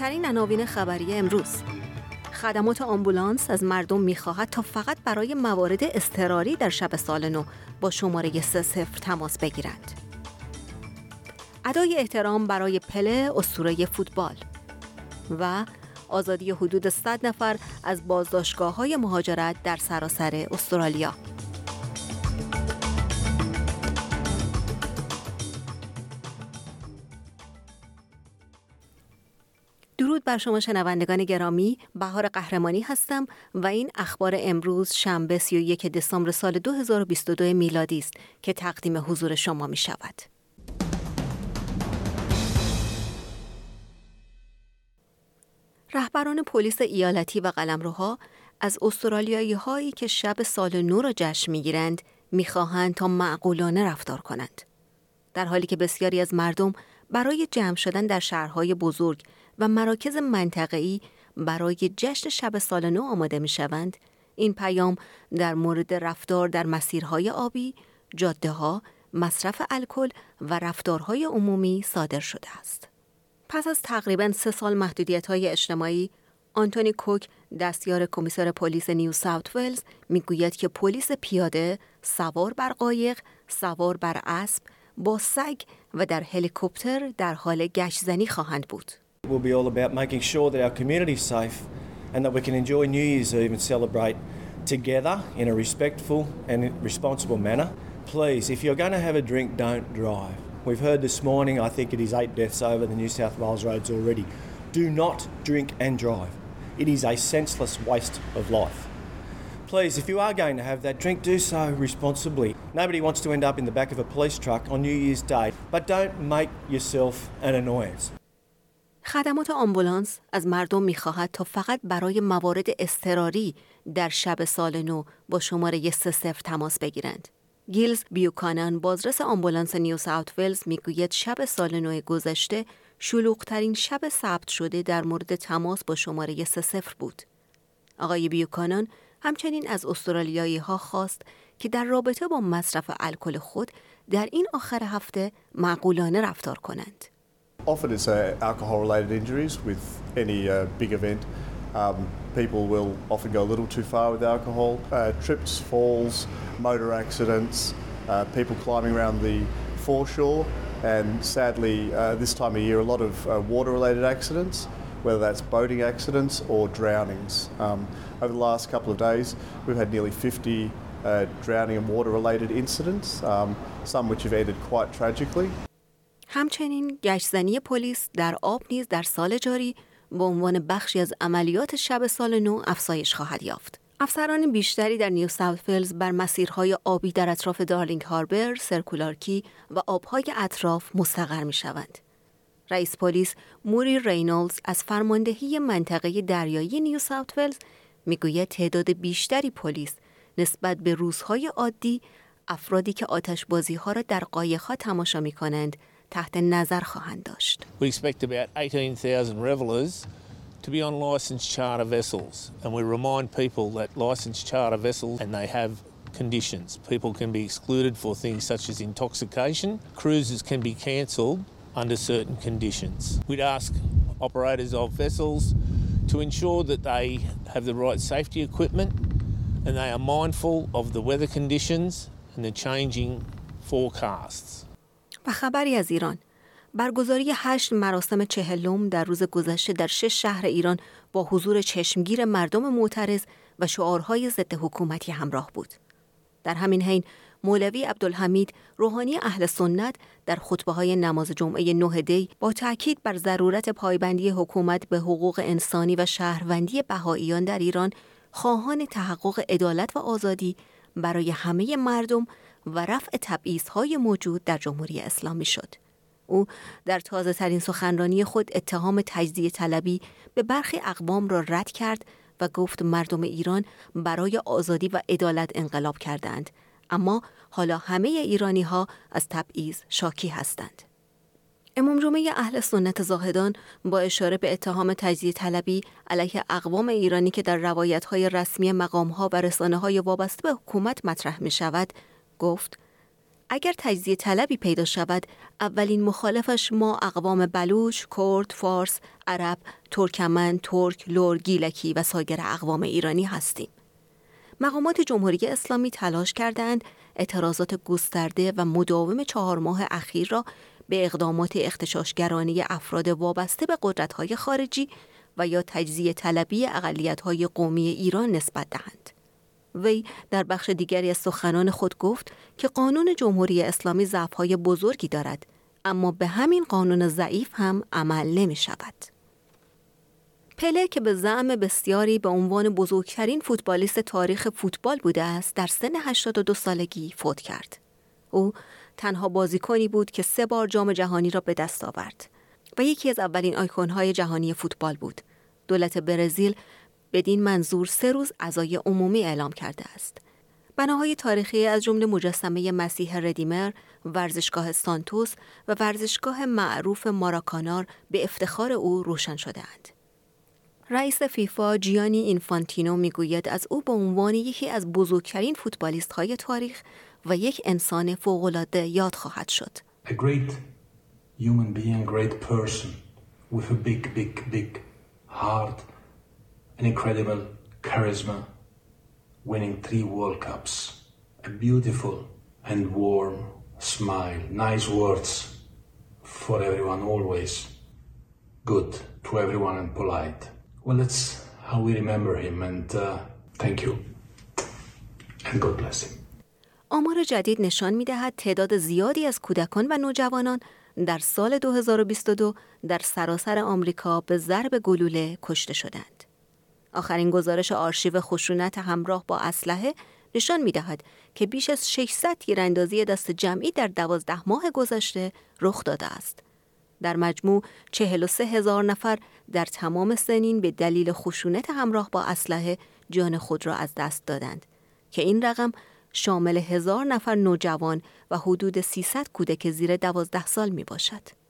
مهمترین عناوین خبری امروز خدمات آمبولانس از مردم می‌خواهد تا فقط برای موارد اضطراری در شب سال نو با شماره سه صفر تماس بگیرند. ادای احترام برای پله اسطوره فوتبال و آزادی حدود 100 نفر از بازداشتگاه های مهاجرت در سراسر استرالیا. بر شما شنوندگان گرامی بهار قهرمانی هستم و این اخبار امروز شنبه 31 دسامبر سال 2022 میلادی است که تقدیم حضور شما می شود. رهبران پلیس ایالتی و قلمروها از استرالیایی هایی که شب سال نو را جشن می گیرند می خواهند تا معقولانه رفتار کنند. در حالی که بسیاری از مردم برای جمع شدن در شهرهای بزرگ و مراکز منطقه‌ای برای جشن شب سال نو آماده می شوند، این پیام در مورد رفتار در مسیرهای آبی، جاده ها، مصرف الکل و رفتارهای عمومی صادر شده است. پس از تقریبا سه سال محدودیت های اجتماعی، آنتونی کوک دستیار کمیسر پلیس نیو ساوت ولز می‌گوید که پلیس پیاده سوار بر قایق، سوار بر اسب، با سگ و در هلیکوپتر در حال گشتزنی خواهند بود. Will be all about making sure that our community is safe and that we can enjoy New Year's Eve and celebrate together in a respectful and responsible manner. Please, if you're going to have a drink, don't drive. We've heard this morning, I think it is eight deaths over the New South Wales roads already. Do not drink and drive. It is a senseless waste of life. Please, if you are going to have that drink, do so responsibly. Nobody wants to end up in the back of a police truck on New Year's Day, but don't make yourself an annoyance. خدمات آمبولانس از مردم می‌خواهد تا فقط برای موارد اضطراری در شب سال نو با شماره صفر تماس بگیرند. گیلز بیوکانان بازرس آمبولانس نیو ساوت ولز می‌گوید شب سال نو گذشته شلوغترین شب ثبت شده در مورد تماس با شماره صفر بود. آقای بیوکانان همچنین از استرالیایی ها خواست که در رابطه با مصرف الکل خود در این آخر هفته معقولانه رفتار کنند. Often it's uh, alcohol-related injuries with any uh, big event. Um, people will often go a little too far with alcohol. Uh, trips, falls, motor accidents, uh, people climbing around the foreshore, and sadly, uh, this time of year, a lot of uh, water-related accidents, whether that's boating accidents or drownings. Um, over the last couple of days, we've had nearly 50 drowning and water-related incidents, um, some which have ended quite tragically. همچنین گشتزنی پلیس در آب نیز در سال جاری به عنوان بخشی از عملیات شب سال نو افزایش خواهد یافت. افسران بیشتری در نیو ساوت فیلز بر مسیرهای آبی در اطراف دارلینگ هاربر، سرکولارکی و آبهای اطراف مستقر می شوند. رئیس پلیس موری رینولدز از فرماندهی منطقه دریایی نیو ساوت ولز می‌گوید تعداد بیشتری پلیس نسبت به روزهای عادی افرادی که آتش بازی ها را در قایقها تماشا می کنند تحت نظر خواهند داشت. We expect about 18,000 revelers to be on licensed charter vessels and we remind people that licensed charter vessels and they have conditions. People can be excluded for things such as intoxication. Cruises can be cancelled under certain conditions. We'd ask operators of vessels to ensure that they have the right safety equipment and they are mindful of the weather conditions and the changing forecasts. و خبری از ایران برگزاری هشت مراسم چهلم در روز گذشته در شش شهر ایران با حضور چشمگیر مردم معترض و شعارهای ضد حکومتی همراه بود. در همین حین مولوی عبدالحمید روحانی اهل سنت در خطبه های نماز جمعه نه دی با تاکید بر ضرورت پایبندی حکومت به حقوق انسانی و شهروندی بهاییان در ایران خواهان تحقق عدالت و آزادی برای همه مردم و رفع های موجود در جمهوری اسلامی شد. او در تازه ترین سخنرانی خود اتهام تجزیه طلبی به برخی اقوام را رد کرد و گفت مردم ایران برای آزادی و عدالت انقلاب کردند اما حالا همه ایرانی ها از تبعیض شاکی هستند. امام جمعه اهل سنت زاهدان با اشاره به اتهام تجزیه طلبی علیه اقوام ایرانی که در روایت های رسمی مقام ها و رسانه های وابسته به حکومت مطرح می شود گفت اگر تجزیه طلبی پیدا شود اولین مخالفش ما اقوام بلوچ، کرد، فارس، عرب، ترکمن، ترک، لور، گیلکی و سایر اقوام ایرانی هستیم. مقامات جمهوری اسلامی تلاش کردند اعتراضات گسترده و مداوم چهار ماه اخیر را به اقدامات اختشاشگرانی افراد وابسته به قدرت‌های خارجی و یا تجزیه طلبی اقلیت‌های قومی ایران نسبت دهند. وی در بخش دیگری از سخنان خود گفت که قانون جمهوری اسلامی ضعف‌های بزرگی دارد اما به همین قانون ضعیف هم عمل نمی شود. پله که به زعم بسیاری به عنوان بزرگترین فوتبالیست تاریخ فوتبال بوده است در سن 82 سالگی فوت کرد. او تنها بازیکنی بود که سه بار جام جهانی را به دست آورد و یکی از اولین آیکونهای جهانی فوتبال بود. دولت برزیل بدین منظور سه روز عزای عمومی اعلام کرده است. بناهای تاریخی از جمله مجسمه مسیح ردیمر، ورزشگاه سانتوس و ورزشگاه معروف ماراکانار به افتخار او روشن شدهاند. رئیس فیفا جیانی اینفانتینو می‌گوید از او به عنوان یکی از بزرگترین فوتبالیست های تاریخ و یک انسان فوق‌العاده یاد خواهد شد. A great human being, great person with a big, big, big heart, an incredible charisma, winning three World Cups, a beautiful and warm smile, nice words for everyone always, good to everyone and polite. Well, that's how we remember him, and uh, thank you. And God bless him. آمار جدید نشان می دهد تعداد زیادی از کودکان و نوجوانان در سال 2022 در سراسر آمریکا به ضرب گلوله کشته شدند. آخرین گزارش آرشیو خشونت همراه با اسلحه نشان می دهد که بیش از 600 تیراندازی دست جمعی در دوازده ماه گذشته رخ داده است. در مجموع 43 هزار نفر در تمام سنین به دلیل خشونت همراه با اسلحه جان خود را از دست دادند که این رقم شامل هزار نفر نوجوان و حدود 300 کودک زیر دوازده سال می باشد.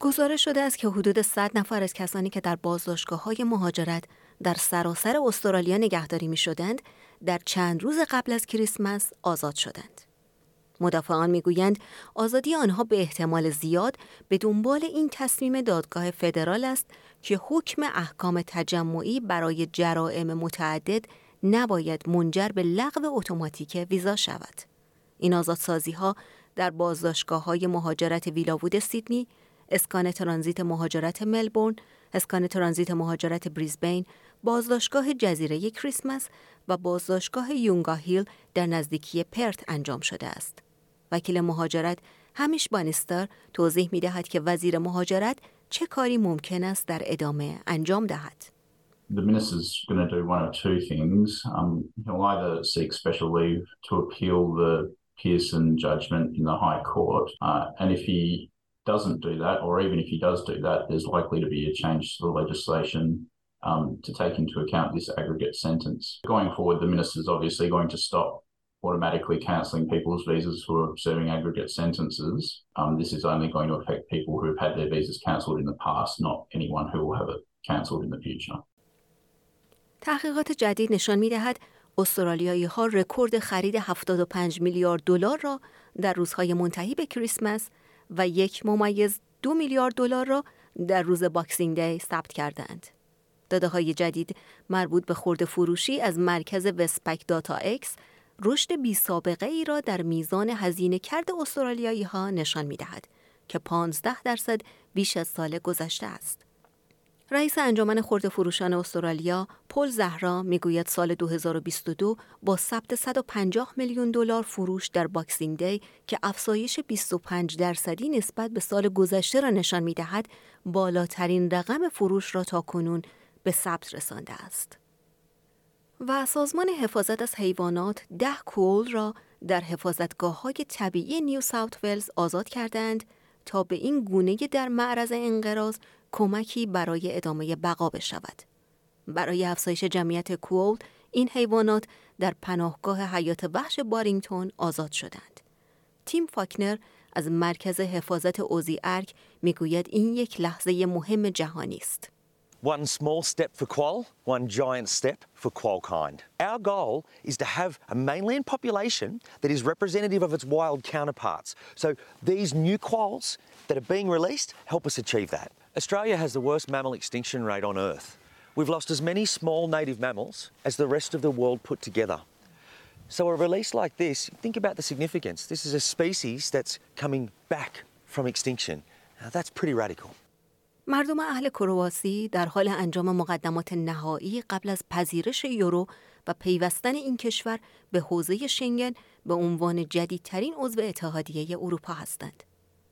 گزارش شده است که حدود 100 نفر از کسانی که در بازداشتگاه های مهاجرت در سراسر استرالیا نگهداری می شدند در چند روز قبل از کریسمس آزاد شدند. مدافعان می‌گویند آزادی آنها به احتمال زیاد به دنبال این تصمیم دادگاه فدرال است که حکم احکام تجمعی برای جرائم متعدد نباید منجر به لغو اتوماتیک ویزا شود. این آزادسازی ها در بازداشتگاه های مهاجرت ویلاوود سیدنی، اسکان ترانزیت مهاجرت ملبورن، اسکان ترانزیت مهاجرت بریزبین، بازداشتگاه جزیره کریسمس و بازداشتگاه یونگا هیل در نزدیکی پرت انجام شده است. وکیل مهاجرت همیش بانستر توضیح می دهد که وزیر مهاجرت چه کاری ممکن است در ادامه انجام دهد. the minister's going to do one of two things. Um, he'll either seek special leave to appeal the Pearson judgment in the High Court, uh, and if he doesn't do that, or even if he does do that, there's likely to be a change to the legislation um, to take into account this aggregate sentence. Going forward, the minister's obviously going to stop automatically cancelling people's visas who are serving aggregate sentences. Um, this is only going to affect people who have had their visas cancelled in the past, not anyone who will have it cancelled in the future. تحقیقات جدید نشان می دهد استرالیایی ها رکورد خرید 75 میلیارد دلار را در روزهای منتهی به کریسمس و یک ممیز دو میلیارد دلار را در روز Boxing Day ثبت کردند. داده های جدید مربوط به خرد فروشی از مرکز Westpac DataX رشد بی سابقه ای را در میزان هزینه کرد استرالیایی ها نشان می دهد که 15 درصد بیش از سال گذشته است. رئیس انجمن خرد فروشان استرالیا پل زهرا می‌گوید سال 2022 با ثبت 150 میلیون دلار فروش در Boxing Day که افزایش 25 درصدی نسبت به سال گذشته را نشان می‌دهد بالاترین رقم فروش را تا کنون به ثبت رسانده است. و سازمان حفاظت از حیوانات ده quoll را در حفاظتگاه های طبیعی نیو ساوت ولز آزاد کردند تا به این گونه در معرض انقراض کمکی برای ادامه بقا بشود. برای افزایش جمعیت کول این حیوانات در پناهگاه حیات وحش بارینگتون آزاد شدند. تیم فاکنر از مرکز حفاظت اوزی ارک می‌گوید این یک لحظه مهم جهانی است. One small step for quoll, one giant step for for Qualkind. Our goal is to have a mainland population that is representative of its wild counterparts. So these new quolls that are being released help us achieve that. Australia has the worst mammal extinction rate on Earth. We've lost as many small native mammals as the rest of the world put together. So a release like this, think about the significance. This is a species that's coming back from extinction. Now that's pretty radical. مردم اهل کرواسی در حال انجام مقدمات نهایی قبل از پذیرش یورو و پیوستن این کشور به حوزه شنگن به عنوان جدیدترین عضو اتحادیه اروپا هستند.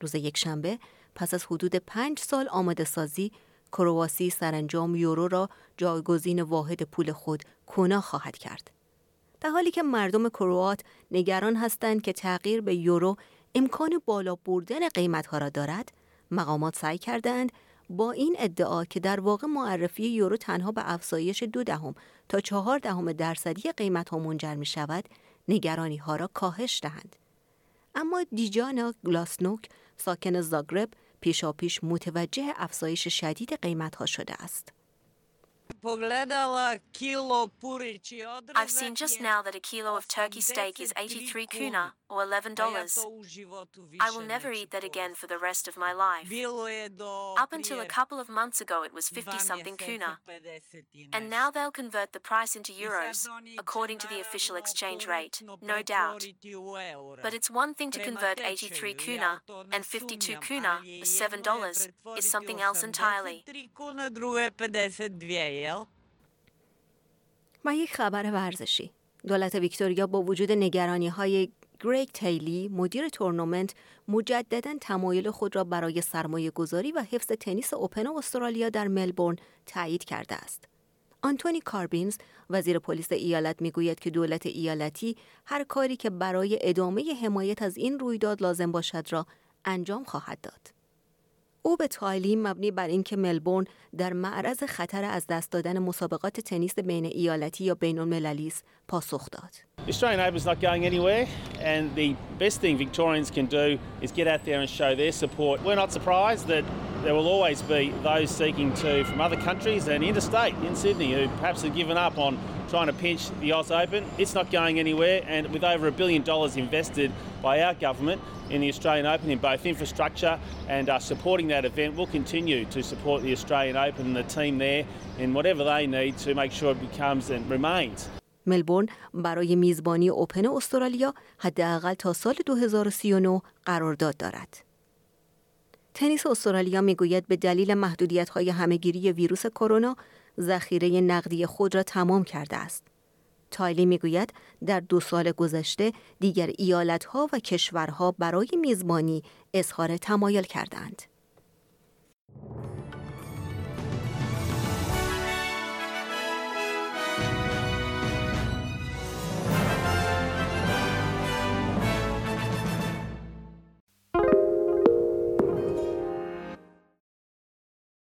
روز یکشنبه پس از حدود پنج سال آماده سازی کرواسی سرانجام یورو را جایگزین واحد پول خود کونا خواهد کرد. در حالی که مردم کروات نگران هستند که تغییر به یورو امکان بالا بردن قیمتها را دارد، مقامات سعی کردند با این ادعا که در واقع معرفی یورو تنها به افزایش دو دهم تا چهار دهم درصدی قیمت ها منجر می شود نگرانی ها را کاهش دهند. اما دیجانا گلاسنوک ساکن زاگرب پیشاپیش متوجه افزایش شدید قیمت ها شده است. I've seen just now that a kilo of turkey steak is 83 kuna, or $11. I will never eat that again for the rest of my life. Up until a couple of months ago, it was 50 something kuna. And now they'll convert the price into euros, according to the official exchange rate, no doubt. But it's one thing to convert 83 kuna, and 52 kuna, $7, is something else entirely. و یک خبر ورزشی دولت ویکتوریا با وجود نگرانی های گریگ تیلی مدیر تورنمنت مجددا تمایل خود را برای سرمایه گذاری و حفظ تنیس اوپن استرالیا در ملبورن تایید کرده است. آنتونی کاربینز وزیر پلیس ایالت می‌گوید که دولت ایالتی هر کاری که برای ادامه حمایت از این رویداد لازم باشد را انجام خواهد داد. او به تایلی مبنی بر اینکه ملبورن در معرض خطر از دست دادن مسابقات تنیس بین ایالتی یا بین المللی است پاسخ داد. The Australian Open's not going anywhere and the best thing Victorians can do is get out there and show their support. We're not surprised that there will always be those seeking to from other countries and interstate in Sydney who perhaps have given up on trying to pinch the Oz Open. It's not going anywhere and with over a billion dollars invested by our government in the Australian Open in both infrastructure and uh, supporting that event. We'll continue to support the Australian Open and the team there in whatever they need to make sure it becomes and remains. ملبورن برای میزبانی اوپن استرالیا حداقل تا سال 2039 قرارداد دارد. تنیس استرالیا می‌گوید به دلیل محدودیت های همهگیری ویروس کرونا ذخیره نقدی خود را تمام کرده است. تایلی می‌گوید در دو سال گذشته دیگر ایالتها و کشورها برای میزبانی اظهار تمایل کردند.